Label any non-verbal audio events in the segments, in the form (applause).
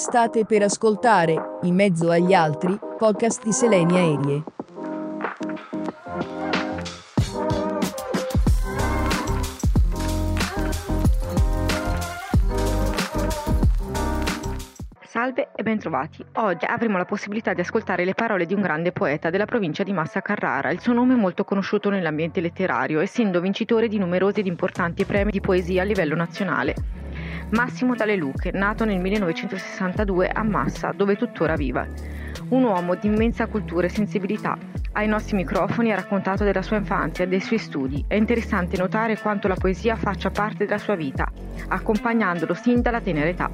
State per ascoltare, in mezzo agli altri, podcast di Selenia Aerie. Salve e bentrovati. Oggi avremo la possibilità di ascoltare le parole di un grande poeta della provincia di Massa Carrara. Il suo nome è molto conosciuto nell'ambiente letterario, essendo vincitore di numerosi ed importanti premi di poesia a livello nazionale. Massimo Dalle Luche, nato nel 1962 a Massa, dove tuttora viva. Un uomo di immensa cultura e sensibilità. Ai nostri microfoni ha raccontato della sua infanzia e dei suoi studi. È interessante notare quanto la poesia faccia parte della sua vita, accompagnandolo sin dalla tenera età.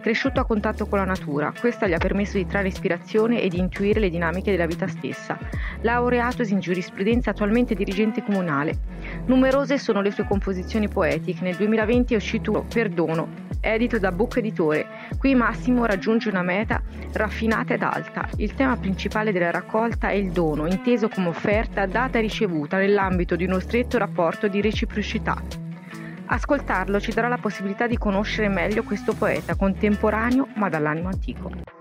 Cresciuto a contatto con la natura, questa gli ha permesso di trarre ispirazione e di intuire le dinamiche della vita stessa. Laureatosi in giurisprudenza, attualmente dirigente comunale. Numerose sono le sue composizioni poetiche. Nel 2020 è uscito Perdono, edito da Book Editore. Qui Massimo raggiunge una meta raffinata ed alta. Il tema principale della raccolta è il dono, inteso come offerta data e ricevuta nell'ambito di uno stretto rapporto di reciprocità. Ascoltarlo ci darà la possibilità di conoscere meglio questo poeta contemporaneo ma dall'animo antico.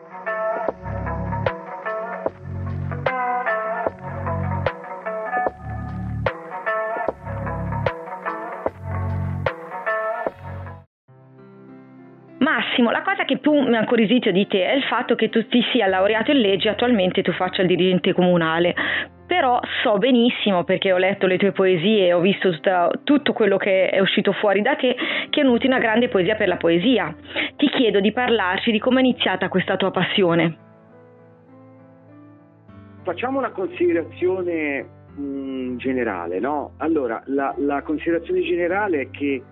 Massimo, la cosa che più mi ha incuriosito di te è il fatto che tu ti sia laureato in legge e attualmente tu faccia il dirigente comunale però so benissimo perché ho letto le tue poesie e ho visto tutta, tutto quello che è uscito fuori da te che nuti una grande poesia per la poesia. Ti chiedo di parlarci di come è iniziata questa tua passione. Facciamo una considerazione mh, mm, generale, no? Allora, la, la, considerazione generale è che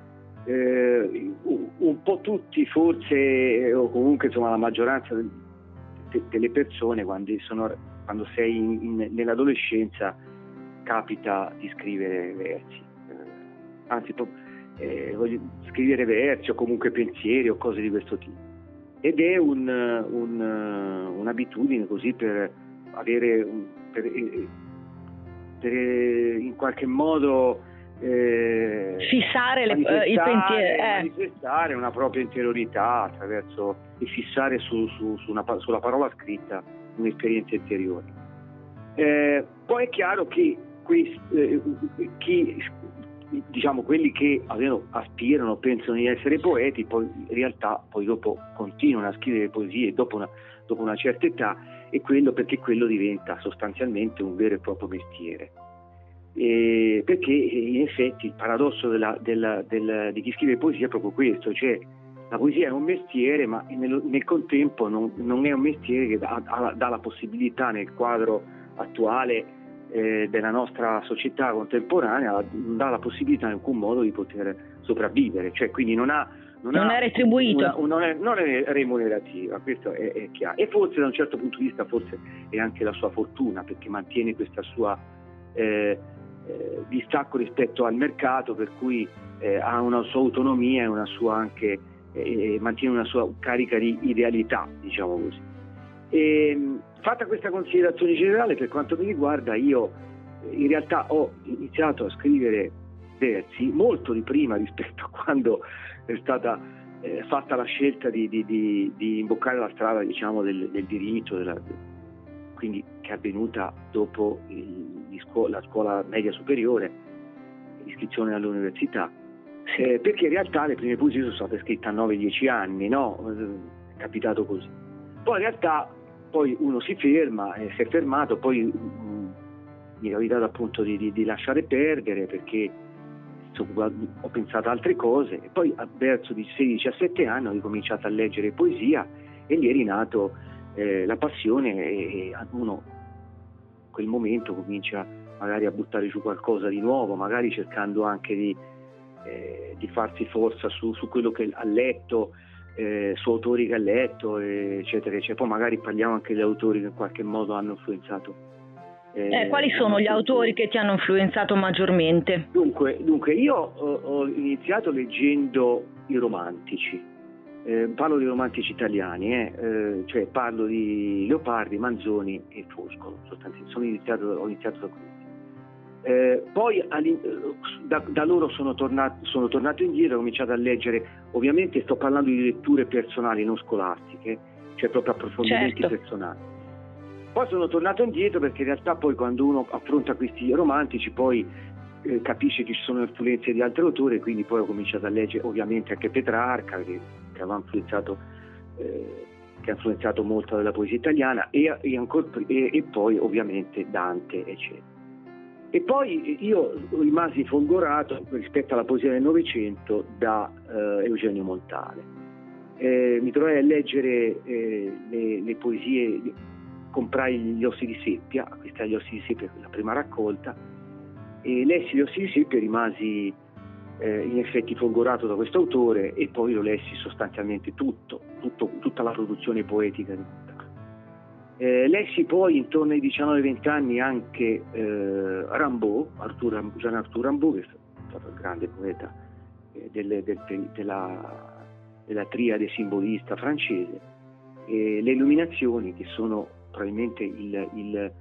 eh, un po' tutti forse, o comunque insomma la maggioranza delle persone quando sono quando sei in, in, nell'adolescenza capita di scrivere versi, eh, anzi eh, voglio scrivere versi o comunque pensieri o cose di questo tipo. Ed è un, un, un'abitudine così per avere, per, eh, per in qualche modo eh, fissare le, eh, il pensiero, eh. manifestare una propria interiorità attraverso e fissare su, su, su una, sulla parola scritta un'esperienza interiore. Eh, poi è chiaro che questi, eh, chi, diciamo, quelli che almeno aspirano, pensano di essere poeti, poi in realtà poi dopo continuano a scrivere poesie dopo una, dopo una certa età e quello perché quello diventa sostanzialmente un vero e proprio mestiere. Eh, perché in effetti il paradosso della, della, della, di chi scrive poesia è proprio questo, cioè la poesia è un mestiere, ma nel, nel contempo non, non, è un mestiere che dà, dà, la possibilità nel quadro attuale eh, della nostra società contemporanea, dà la possibilità in alcun modo di poter sopravvivere, cioè quindi non ha non, non è retribuito. Una, una, non, è, non, è, remunerativa, questo è, è, chiaro. E forse da un certo punto di vista forse è anche la sua fortuna perché mantiene questa sua eh, eh, distacco rispetto al mercato per cui eh, ha una sua autonomia e una sua anche e mantiene una sua carica di idealità, diciamo così. E, fatta questa considerazione generale, per quanto mi riguarda, io in realtà ho iniziato a scrivere versi molto di prima (laughs) rispetto a quando è stata eh, fatta la scelta di, di, di, di, imboccare la strada diciamo, del, del diritto, della, quindi che è avvenuta dopo il, scuola, la scuola media superiore, l'iscrizione all'università eh, perché in realtà le prime poesie sono state scritte a 9-10 anni, no? È capitato così. Poi in realtà poi uno si ferma, eh, si è fermato, poi mh, mm, mi è capitato appunto di, di, di lasciare perdere perché ho pensato altre cose e poi verso di 16-17 anni ho ricominciato a leggere poesia e lì è rinato eh, la passione e, e uno quel momento comincia magari a buttare giù qualcosa di nuovo, magari cercando anche di eh, di farsi forza su, su, quello che ha letto, eh, su autori che ha letto, eccetera, eccetera. Poi magari parliamo anche di autori che in qualche modo hanno influenzato. Eh, eh quali sono gli autori che ti hanno influenzato maggiormente? Dunque, dunque io ho, ho, iniziato leggendo i romantici. Eh, parlo di romantici italiani, eh, eh, cioè parlo di Leopardi, Manzoni e Foscolo. Sono iniziato, ho iniziato da qui. Eh, poi da, da, loro sono tornato, sono tornato indietro, ho cominciato a leggere, ovviamente sto parlando di letture personali, non scolastiche, cioè proprio approfondimenti certo. personali. Poi sono tornato indietro perché in realtà poi quando uno affronta questi romantici poi eh, capisce che ci sono influenze di altri autori, quindi poi ho cominciato a leggere ovviamente anche Petrarca che, che aveva influenzato eh, che ha influenzato molto della poesia italiana e, e, ancora, e, e poi ovviamente Dante eccetera. E poi io rimasi folgorato rispetto alla poesia del Novecento da eh, Eugenio Montale. Eh, mi trovai a leggere eh, le, le, poesie, comprai gli ossi di seppia, acquistai gli ossi di seppia, la prima raccolta, e lessi gli ossi di seppia e rimasi eh, in effetti folgorato da questo autore e poi lo lessi sostanzialmente tutto, tutto tutta la produzione poetica di. Eh, lessi poi intorno ai 19-20 anni anche eh, Rimbaud, Arthur, Jean Arthur Rimbaud, che è stato il grande poeta eh, del, del, della, della, triade simbolista francese, e le illuminazioni che sono probabilmente il, il,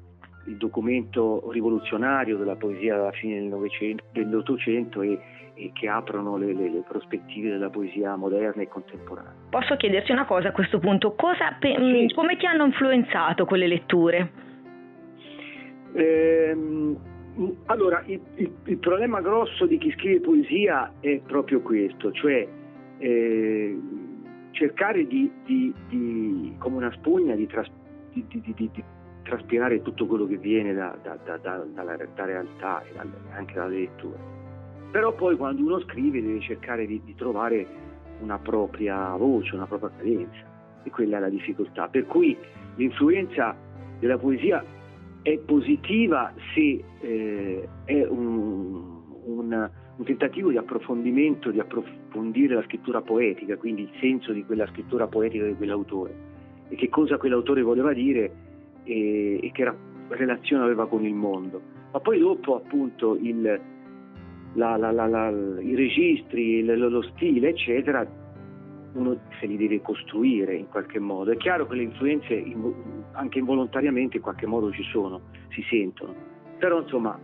il documento rivoluzionario della poesia alla fine del dell'Ottocento e, e che aprono le, le, le, prospettive della poesia moderna e contemporanea. Posso chiederti una cosa a questo punto? Cosa, sì. Mm, come ti hanno influenzato quelle letture? Ehm, allora, il, il, il, problema grosso di chi scrive poesia è proprio questo, cioè eh, cercare di, di, di, come una spugna di, tras, di, traspirare tutto quello che viene da, da, da, dalla, da realtà e anche dalle letture però poi quando uno scrive deve cercare di, di trovare una propria voce, una propria cadenza e quella è la difficoltà. Per cui l'influenza della poesia è positiva se eh, è un, un, un, tentativo di approfondimento, di approfondire la scrittura poetica, quindi il senso di quella scrittura poetica di quell'autore e che cosa quell'autore voleva dire e, e che relazione aveva con il mondo. Ma poi dopo appunto il, la, la, la, i registri, lo stile, eccetera, uno se li deve costruire in qualche modo. È chiaro che le influenze anche involontariamente in qualche modo ci sono, si sentono, però insomma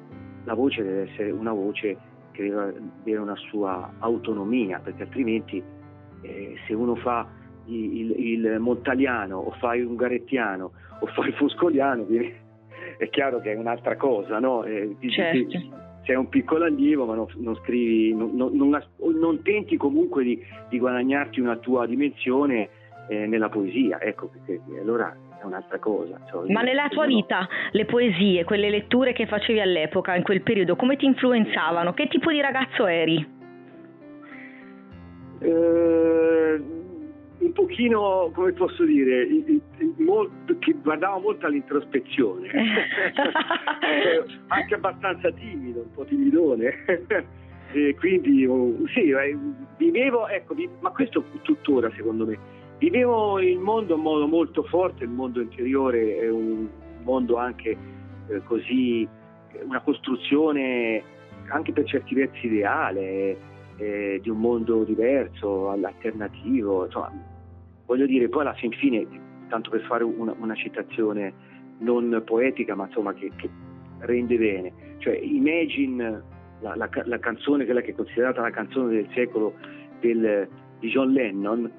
la voce deve essere una voce che deve avere una sua autonomia, perché altrimenti eh, se uno fa il, il, il, montaliano o fa il ungarettiano o fa il foscoliano, (laughs) è chiaro che è un'altra cosa, no? Eh, certo sei un piccolo allievo ma non, non scrivi, non, non, non, tenti comunque di, di, guadagnarti una tua dimensione eh, nella poesia, ecco perché allora è un'altra cosa. Cioè, ma nella tua vita le poesie, quelle letture che facevi all'epoca, in quel periodo, come ti influenzavano? Che tipo di ragazzo eri? Eh, un pochino, come posso dire, molto, che guardava molto all'introspezione, (laughs) eh, anche abbastanza timido, un po' timidone. (laughs) e quindi oh, sì, eh, vivevo, ecco, ma questo tuttora secondo me, vivevo il mondo in modo molto forte, il mondo interiore è un mondo anche eh, così, una costruzione anche per certi versi ideale, eh, di un mondo diverso, alternativo, insomma, voglio dire, poi alla fin fine, tanto per fare una, una citazione non poetica, ma insomma che, che rende bene, cioè Imagine, la, la, la, canzone, quella che è considerata la canzone del secolo del, di John Lennon,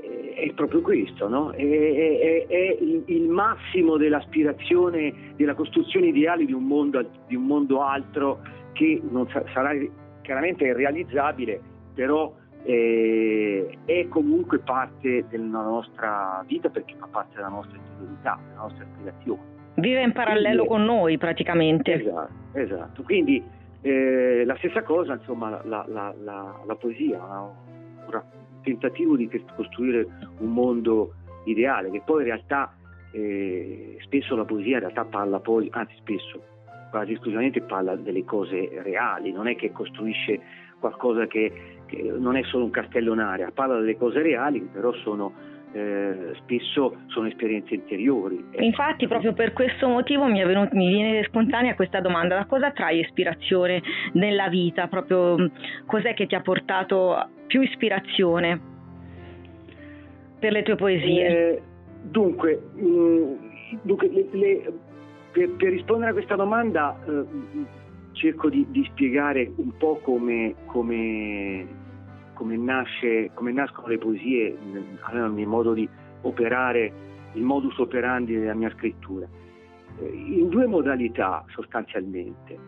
eh, è proprio questo, no? è, è, è il, il, massimo dell'aspirazione, della costruzione ideale di un mondo, di un mondo altro che sa, sarà chiaramente irrealizzabile, però eh, è comunque parte della nostra vita perché fa parte della nostra interiorità, della nostra aspirazione. Vive in parallelo Quindi, con noi praticamente. Esatto, esatto. Quindi eh, la stessa cosa, insomma, la, la, la, la poesia, un tentativo di costruire un mondo ideale, che poi in realtà eh, spesso la poesia in realtà parla poi, anzi spesso, quasi esclusivamente parla delle cose reali, non è che costruisce qualcosa che, che non è solo un castello in aria, parla delle cose reali che però sono eh, spesso sono esperienze interiori. Infatti proprio per questo motivo mi, venuto, mi, viene spontanea questa domanda, da cosa trai ispirazione nella vita? Proprio cos'è che ti ha portato più ispirazione per le tue poesie? Eh, dunque, mh, mm, dunque le, le, per, per, rispondere a questa domanda eh, cerco di, di, spiegare un po' come, come, come, nasce, come nascono le poesie, nel modo di, operare il modus operandi della mia scrittura? Eh, in due modalità sostanzialmente.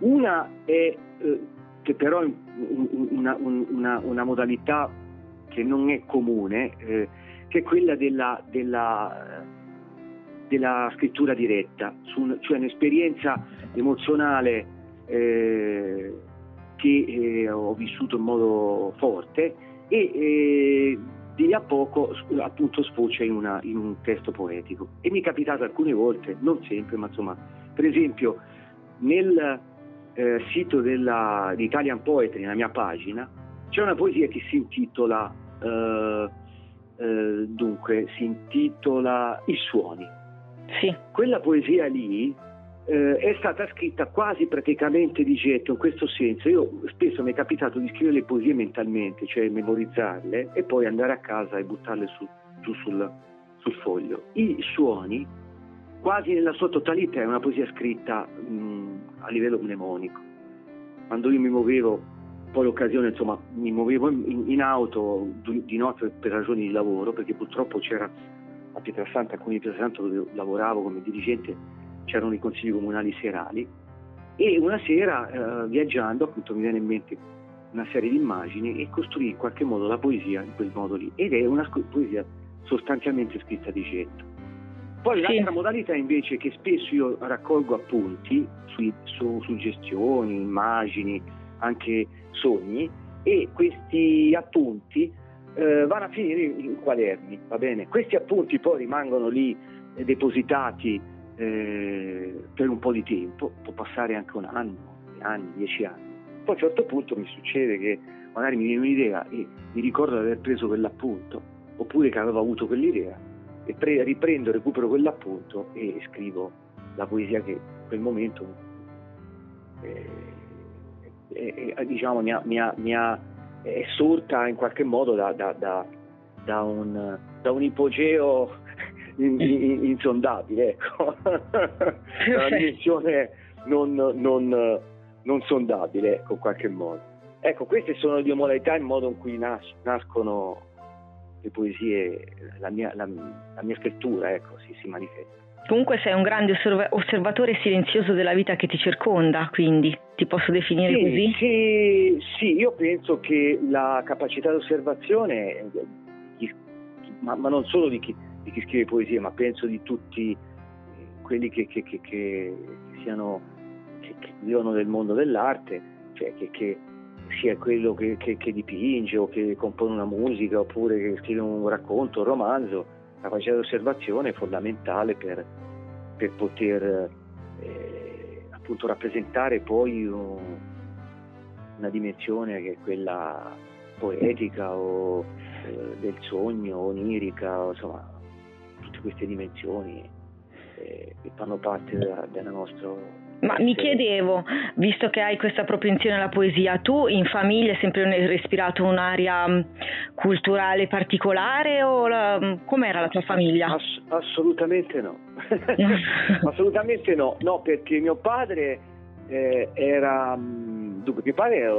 Una è eh, che però una, una, una, modalità che non è comune, eh, che è quella della, della, della scrittura diretta, su, cioè un'esperienza emozionale eh, che eh, ho vissuto in modo forte e eh, di lì a poco appunto sfocia in, una, in, un testo poetico. E mi è capitato alcune volte, non sempre, ma insomma, per esempio nel eh, sito della, di Italian Poetry, nella mia pagina, c'è una poesia che si intitola, eh, eh, dunque, si intitola I suoni. Sì. Quella poesia lì eh, è stata scritta quasi praticamente di getto in questo senso. Io spesso mi è capitato di scrivere le poesie mentalmente, cioè memorizzarle e poi andare a casa e buttarle su, giù sul, sul, foglio. I suoni, quasi nella sua totalità, è una poesia scritta mh, a livello mnemonico. Quando io mi muovevo, poi l'occasione, insomma, mi muovevo in, in auto di notte per ragioni di lavoro, perché purtroppo c'era a Pietrasanta, a Comune di Pietrasanta dove lavoravo come dirigente, c'erano i consigli comunali serali e una sera eh, viaggiando appunto mi viene in mente una serie di immagini e costruì in qualche modo la poesia in quel modo lì ed è una poesia sostanzialmente scritta di getto. Poi sì. l'altra modalità invece che spesso io raccolgo appunti su, su suggestioni, immagini, anche sogni e questi appunti eh, vanno a finire in quaderni, va bene? Questi appunti poi rimangono lì eh, depositati eh, per un po' di tempo, può passare anche un anno, anni, dieci anni. Poi a un certo punto mi succede che magari mi viene un'idea e mi ricordo di aver preso quell'appunto, oppure che avevo avuto quell'idea, e pre- riprendo, recupero quell'appunto e scrivo la poesia che in quel momento eh, eh, diciamo, mi ha, mi ha, mi ha, è sorta in qualche modo da, da, da, da un, un ipogeo in, in, insondabile, ecco. (laughs) una dimensione non, non, non, sondabile, ecco, in qualche modo. Ecco, queste sono le due modalità in modo in cui nas- nascono le poesie, la mia, la, la mia scrittura, ecco, si, si manifesta. Comunque sei un grande osserva- osservatore silenzioso della vita che ti circonda, quindi ti posso definire sì, così? Sì, sì, io penso che la capacità di osservazione, ma, ma non solo di chi, di chi scrive poesie, ma penso di tutti quelli che, che, che, che siano, vivono nel mondo dell'arte, cioè che, sia quello che, dipinge o che compone una musica oppure che scrive un racconto, un romanzo, la capacità di osservazione è fondamentale per, per poter eh, appunto rappresentare poi un, una dimensione che è quella poetica o eh, del sogno, onirica, insomma tutte queste dimensioni eh, che fanno parte della, della nostra ma mi chiedevo, visto che hai questa propensione alla poesia, tu in famiglia hai sempre respirato un'area mm, culturale particolare o la, mm, com'era la tua famiglia? Ass- assolutamente no, (laughs) assolutamente no, no perché mio padre eh, era, mm, dunque mio padre era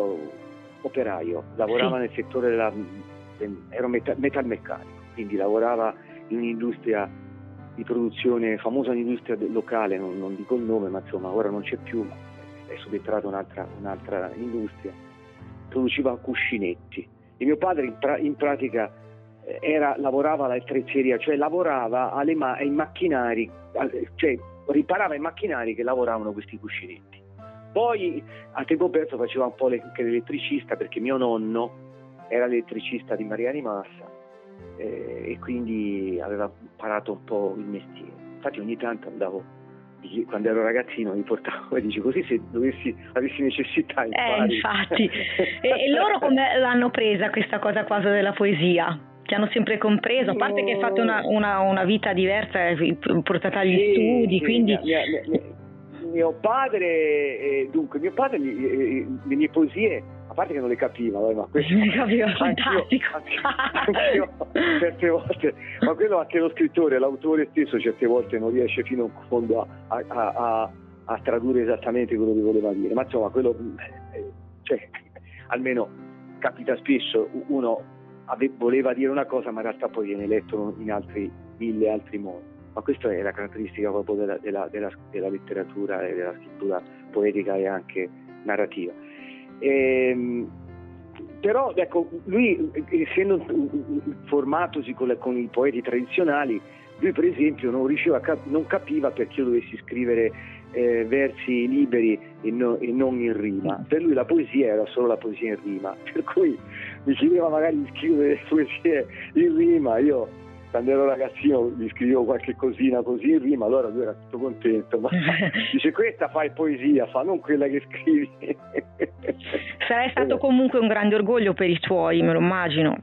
operaio, lavorava sì. nel settore della, era metalmeccanico, quindi lavorava un'industria di produzione, famosa un'industria locale, non, non, dico il nome, ma insomma ora non c'è più, ma è subentrata un'altra, un'altra industria, produceva cuscinetti. E mio padre in, pra- in pratica eh, era, lavorava all'altrezzeria, cioè lavorava alle ma- ai macchinari, cioè riparava i macchinari che lavoravano questi cuscinetti. Poi a tempo perso faceva un po' anche l'elettricista perché mio nonno era elettricista di Mariani Massa eh, e quindi aveva imparato un po' il mestiere. Infatti ogni tanto andavo, quando ero ragazzino mi portavo e dice così se dovessi, avessi necessità impari. Eh, infatti. (laughs) e, e, loro come l'hanno presa questa cosa qua della poesia? Ti hanno sempre compreso, a parte che hai fatto una, una, una vita diversa, portata agli sì, studi, sì, quindi... Mia, mia, mia, mio padre, eh, dunque, mio padre, eh, le mie poesie parte che non le capiva, ma questo non capiva, fantastico. Anch'io, anch'io, certe volte, ma quello anche lo scrittore, l'autore stesso certe volte non riesce fino in fondo a, a, a, a tradurre esattamente quello che voleva dire, ma insomma quello, eh, cioè, almeno capita spesso, uno ave- voleva dire una cosa, ma in realtà poi viene letto in altri mille altri modi. Ma questa è la caratteristica proprio della, della, della, della letteratura e della scrittura poetica e anche narrativa. Ehm, però ecco, lui essendo formatosi con, le, con, i poeti tradizionali, lui per esempio non, riusciva, non capiva perché io dovessi scrivere eh, versi liberi e, no, e, non in rima. Per lui la poesia era solo la poesia in rima, (laughs) per cui mi chiedeva magari di scrivere poesie in rima, io quando ero ragazzino gli scrivevo qualche cosina così in rima, allora lui era tutto contento, ma (laughs) dice questa fai poesia, fa non quella che scrivi. Sarai stato comunque un grande orgoglio per i tuoi, me lo immagino.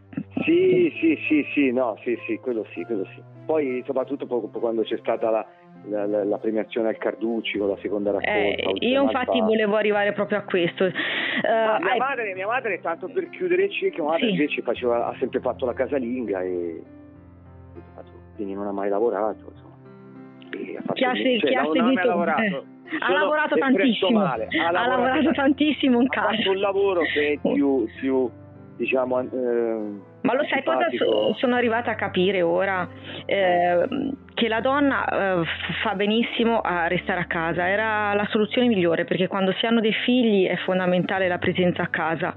Sì, sì, sì, sì, no, sì, sì, quello sì, quello sì. Poi soprattutto quando c'è stata la, la, la, la, premiazione al Carducci con la seconda raccolta. Eh, io infatti volevo arrivare proprio a questo. Uh, mia, hai... madre, mia, madre, tanto per chiudere il cerchio, mia madre sì. invece faceva, ha sempre fatto la casalinga e quindi non ha mai lavorato. Insomma. Chi ha, se, cioè, chi ha seguito... Lavorato. Ha lavorato tantissimo, ha lavorato, ha lavorato tantissimo in casa. Ha fatto un lavoro che è più, più diciamo... Eh, ma lo sai cosa sono arrivata a capire ora? Eh, che la donna eh, fa benissimo a restare a casa, era la soluzione migliore perché quando si hanno dei figli è fondamentale la presenza a casa.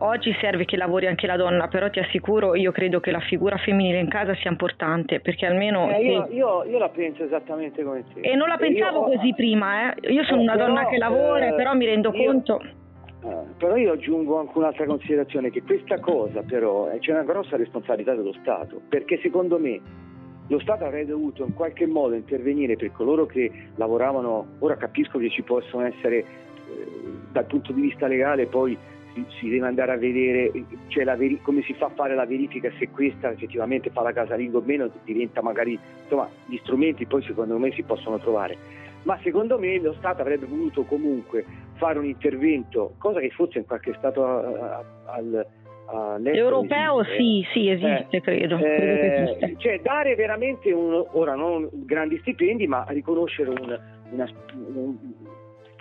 Oggi serve che lavori anche la donna, però ti assicuro, io credo che la figura femminile in casa sia importante perché almeno... Eh, io, io, io, la penso esattamente come te. E non la pensavo io, così prima, eh. io sono una però, donna che lavora, però mi rendo conto eh, però io aggiungo anche un'altra considerazione, che questa cosa però eh, c'è una grossa responsabilità dello Stato, perché secondo me lo Stato avrebbe dovuto in qualche modo intervenire per coloro che lavoravano, ora capisco che ci possono essere eh, dal punto di vista legale poi si, deve andare a vedere cioè veri- come si fa a fare la verifica se questa effettivamente fa la casalinga o meno, diventa magari, insomma gli strumenti poi secondo me si possono trovare. Ma secondo me lo Stato avrebbe voluto comunque fare un intervento, cosa che forse in qualche Stato al Europeo sì, sì, esiste, eh, credo. Eh, cioè dare veramente un, ora non grandi stipendi, ma riconoscere un, una, un,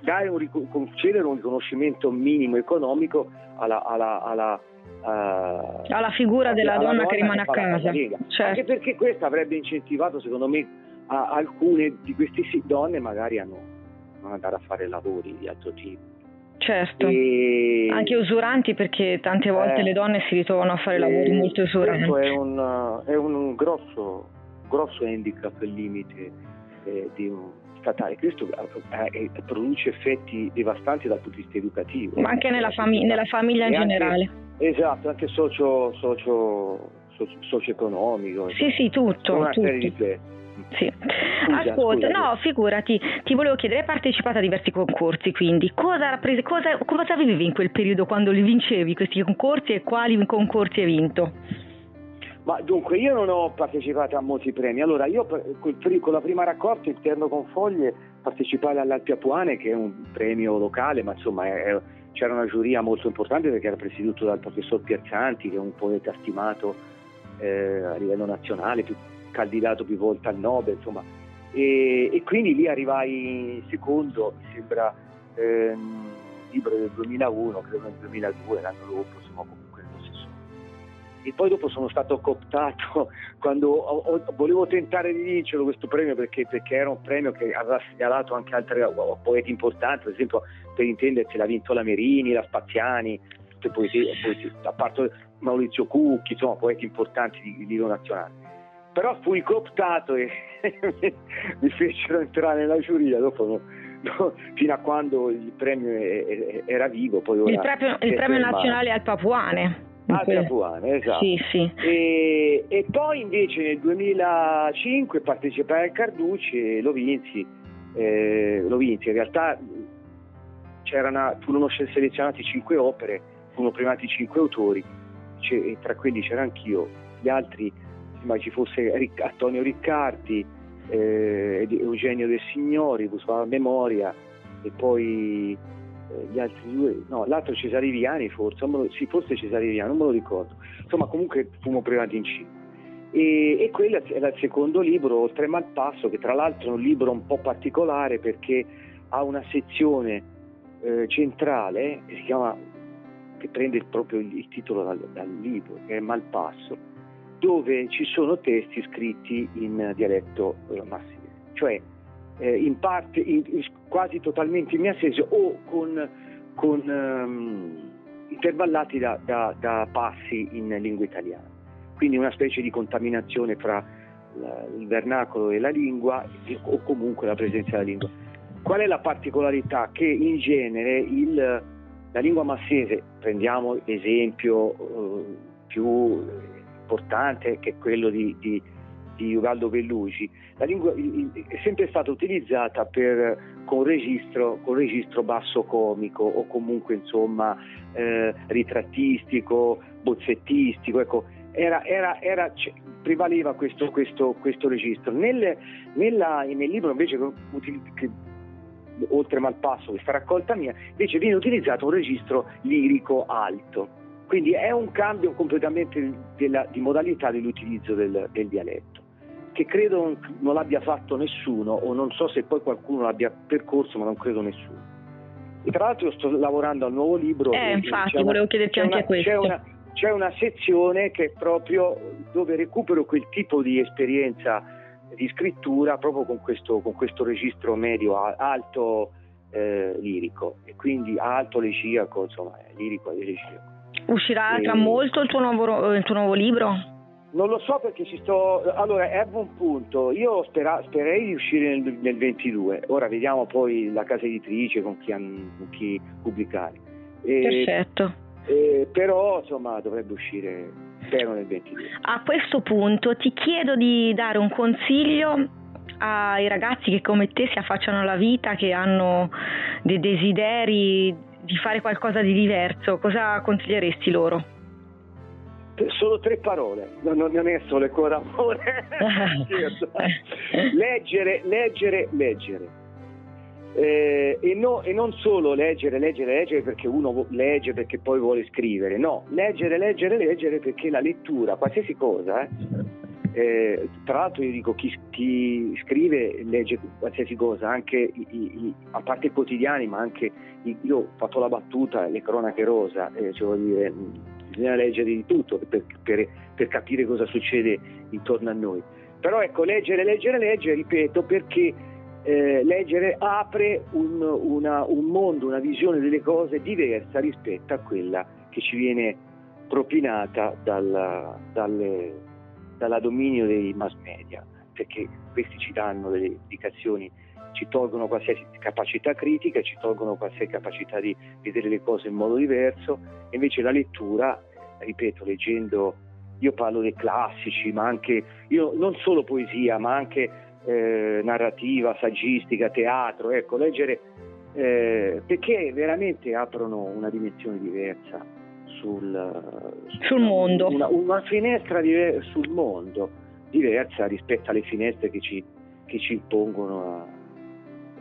dare un, concedere un riconoscimento minimo economico alla, alla, alla Uh, alla figura della donna, donna, che rimane a casa. Certo. Anche perché questo avrebbe incentivato, secondo me, a alcune di queste donne magari a non, non andare a fare lavori di altro tipo. Certo, e... anche usuranti perché tante volte eh, le donne si ritrovano a fare lavori molto usuranti. Questo è un, è un grosso, grosso handicap il limite eh, di un statale. Questo eh, eh, produce effetti devastanti dal punto di vista educativo. Ma anche nella, fami- nella famiglia in anche, generale. Esatto, anche socio, socio, socio, socio-economico. Sì, sì, tutto. Una tutto. serie di plessi. Sì. Scusa, Ascolta, scusa. no, figurati, ti volevo chiedere, hai partecipato a diversi concorsi, quindi cosa, cosa, cosa vivevi in quel periodo quando li vincevi questi concorsi e quali concorsi hai vinto? Ma dunque, io non ho partecipato a molti premi. Allora, io con la prima raccolta interno con foglie partecipai all'Alpi Apuane, che è un premio locale, ma insomma è, c'era una giuria molto importante perché era presieduto dal professor Piazzanti, che è un poeta stimato eh, a livello nazionale, più candidato più volte al Nobel, insomma. E, e quindi lì arrivai secondo, mi sembra, ehm, libro del 2001, credo nel 2002, l'anno dopo, insomma, comunque nello stesso. E poi dopo sono stato cooptato (laughs) quando ho, ho, volevo tentare di vincerlo questo premio perché, perché, era un premio che aveva segnalato anche altri poeti importanti, per esempio per intendersi l'ha vinto la Merini, la Spaziani, poesie, poesie, a parte Maurizio Cucchi, insomma poeti importanti di livello nazionale però fui cooptato e (laughs) mi fecero entrare nella giuria dopo no, no, fino a quando il premio era vivo poi il premio, il premio nazionale al Papuane al Papuane, esatto. Sì, sì. E, e, poi invece nel 2005 partecipai al Carducci e lo vinsi. Eh, lo vinsi. In realtà c'erano, furono selezionati cinque opere, furono premiati cinque autori, e tra quelli c'era anch'io, gli altri ma ci fosse Antonio Riccardi, eh, Eugenio De Signori, a Memoria e poi eh, gli altri due, no, l'altro Cesare Viani forse, lo, sì, forse Cesare Viani, non me lo ricordo. Insomma, comunque fummo privati in cinque. E, e quello era il secondo libro, Oltre Malpasso, che tra l'altro è un libro un po' particolare perché ha una sezione eh, centrale che si chiama che prende proprio il, il titolo dal, dal, libro, che è Malpasso, dove ci sono testi scritti in dialetto eh, massese, cioè eh, in parte, in, quasi totalmente in miasese o con, con um, intervallati da, da, da passi in lingua italiana. Quindi una specie di contaminazione fra la, il vernacolo e la lingua o comunque la presenza della lingua. Qual è la particolarità? Che in genere il, la lingua massese, prendiamo l'esempio eh, più importante che è quello di, di, di Ugaldo Bellugi, la lingua è sempre stata utilizzata per, con, registro, con registro basso comico o comunque insomma eh, ritrattistico, bozzettistico, ecco, era, era, era, prevaleva questo, questo, questo registro. Nel, nella, nel, libro invece che, oltre Malpasso, questa raccolta mia, invece viene utilizzato un registro lirico alto. Quindi è un cambio completamente della, di modalità dell'utilizzo del, del dialetto che credo non l'abbia fatto nessuno o non so se poi qualcuno l'abbia percorso ma non credo nessuno. E tra l'altro sto lavorando al nuovo libro. Eh, infatti, volevo chiederti anche una, questo. C'è una, c'è una sezione che è proprio dove recupero quel tipo di esperienza di scrittura proprio con questo, con questo registro medio alto eh, lirico e quindi alto elegiaco, insomma, lirico e elegiaco. Uscirà tra molto il tuo, nuovo, il tuo nuovo libro? Non lo so perché ci sto. Allora, è a buon punto. Io spera, sperei di uscire nel, nel, 22. Ora vediamo poi la casa editrice con chi, con chi pubblicare. E, Perfetto. E, però, insomma, dovrebbe uscire, spero, nel 22. A questo punto ti chiedo di dare un consiglio ai ragazzi che come te si affacciano alla vita, che hanno dei desideri di fare qualcosa di diverso. Cosa consiglieresti loro? Solo tre parole, non, non è solo il cuore d'amore. leggere, leggere, leggere. Eh, e, no, e, non solo leggere, leggere, leggere perché uno legge perché poi vuole scrivere, no, leggere, leggere, leggere perché la lettura, qualsiasi cosa, eh, eh, tra l'altro io dico chi, chi, scrive legge qualsiasi cosa, anche i, i, a parte i quotidiani, ma anche io ho fatto la battuta, le cronache rosa, eh, cioè dire, bisogna leggere di tutto per, per, per, capire cosa succede intorno a noi. Però ecco, leggere, leggere, leggere, ripeto, perché eh, leggere apre un, una, un mondo, una visione delle cose diversa rispetto a quella che ci viene propinata dalla, dalle, dalla dominio dei mass media, perché questi ci danno delle indicazioni ci tolgono qualsiasi capacità critica, ci tolgono qualsiasi capacità di vedere le cose in modo diverso, invece la lettura, ripeto, leggendo, io parlo dei classici, ma anche, io non solo poesia, ma anche eh, narrativa, saggistica, teatro, ecco, leggere, eh, perché veramente aprono una dimensione diversa sul, sul mondo. Una, una finestra diver- sul mondo diversa rispetto alle finestre che ci, che ci impongono a,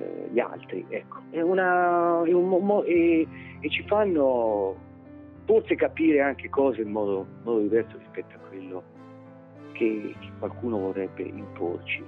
eh, gli altri. Ecco. È una, è un, e, e, ci fanno forse capire anche cose in modo, modo diverso rispetto a quello che, che qualcuno vorrebbe imporci.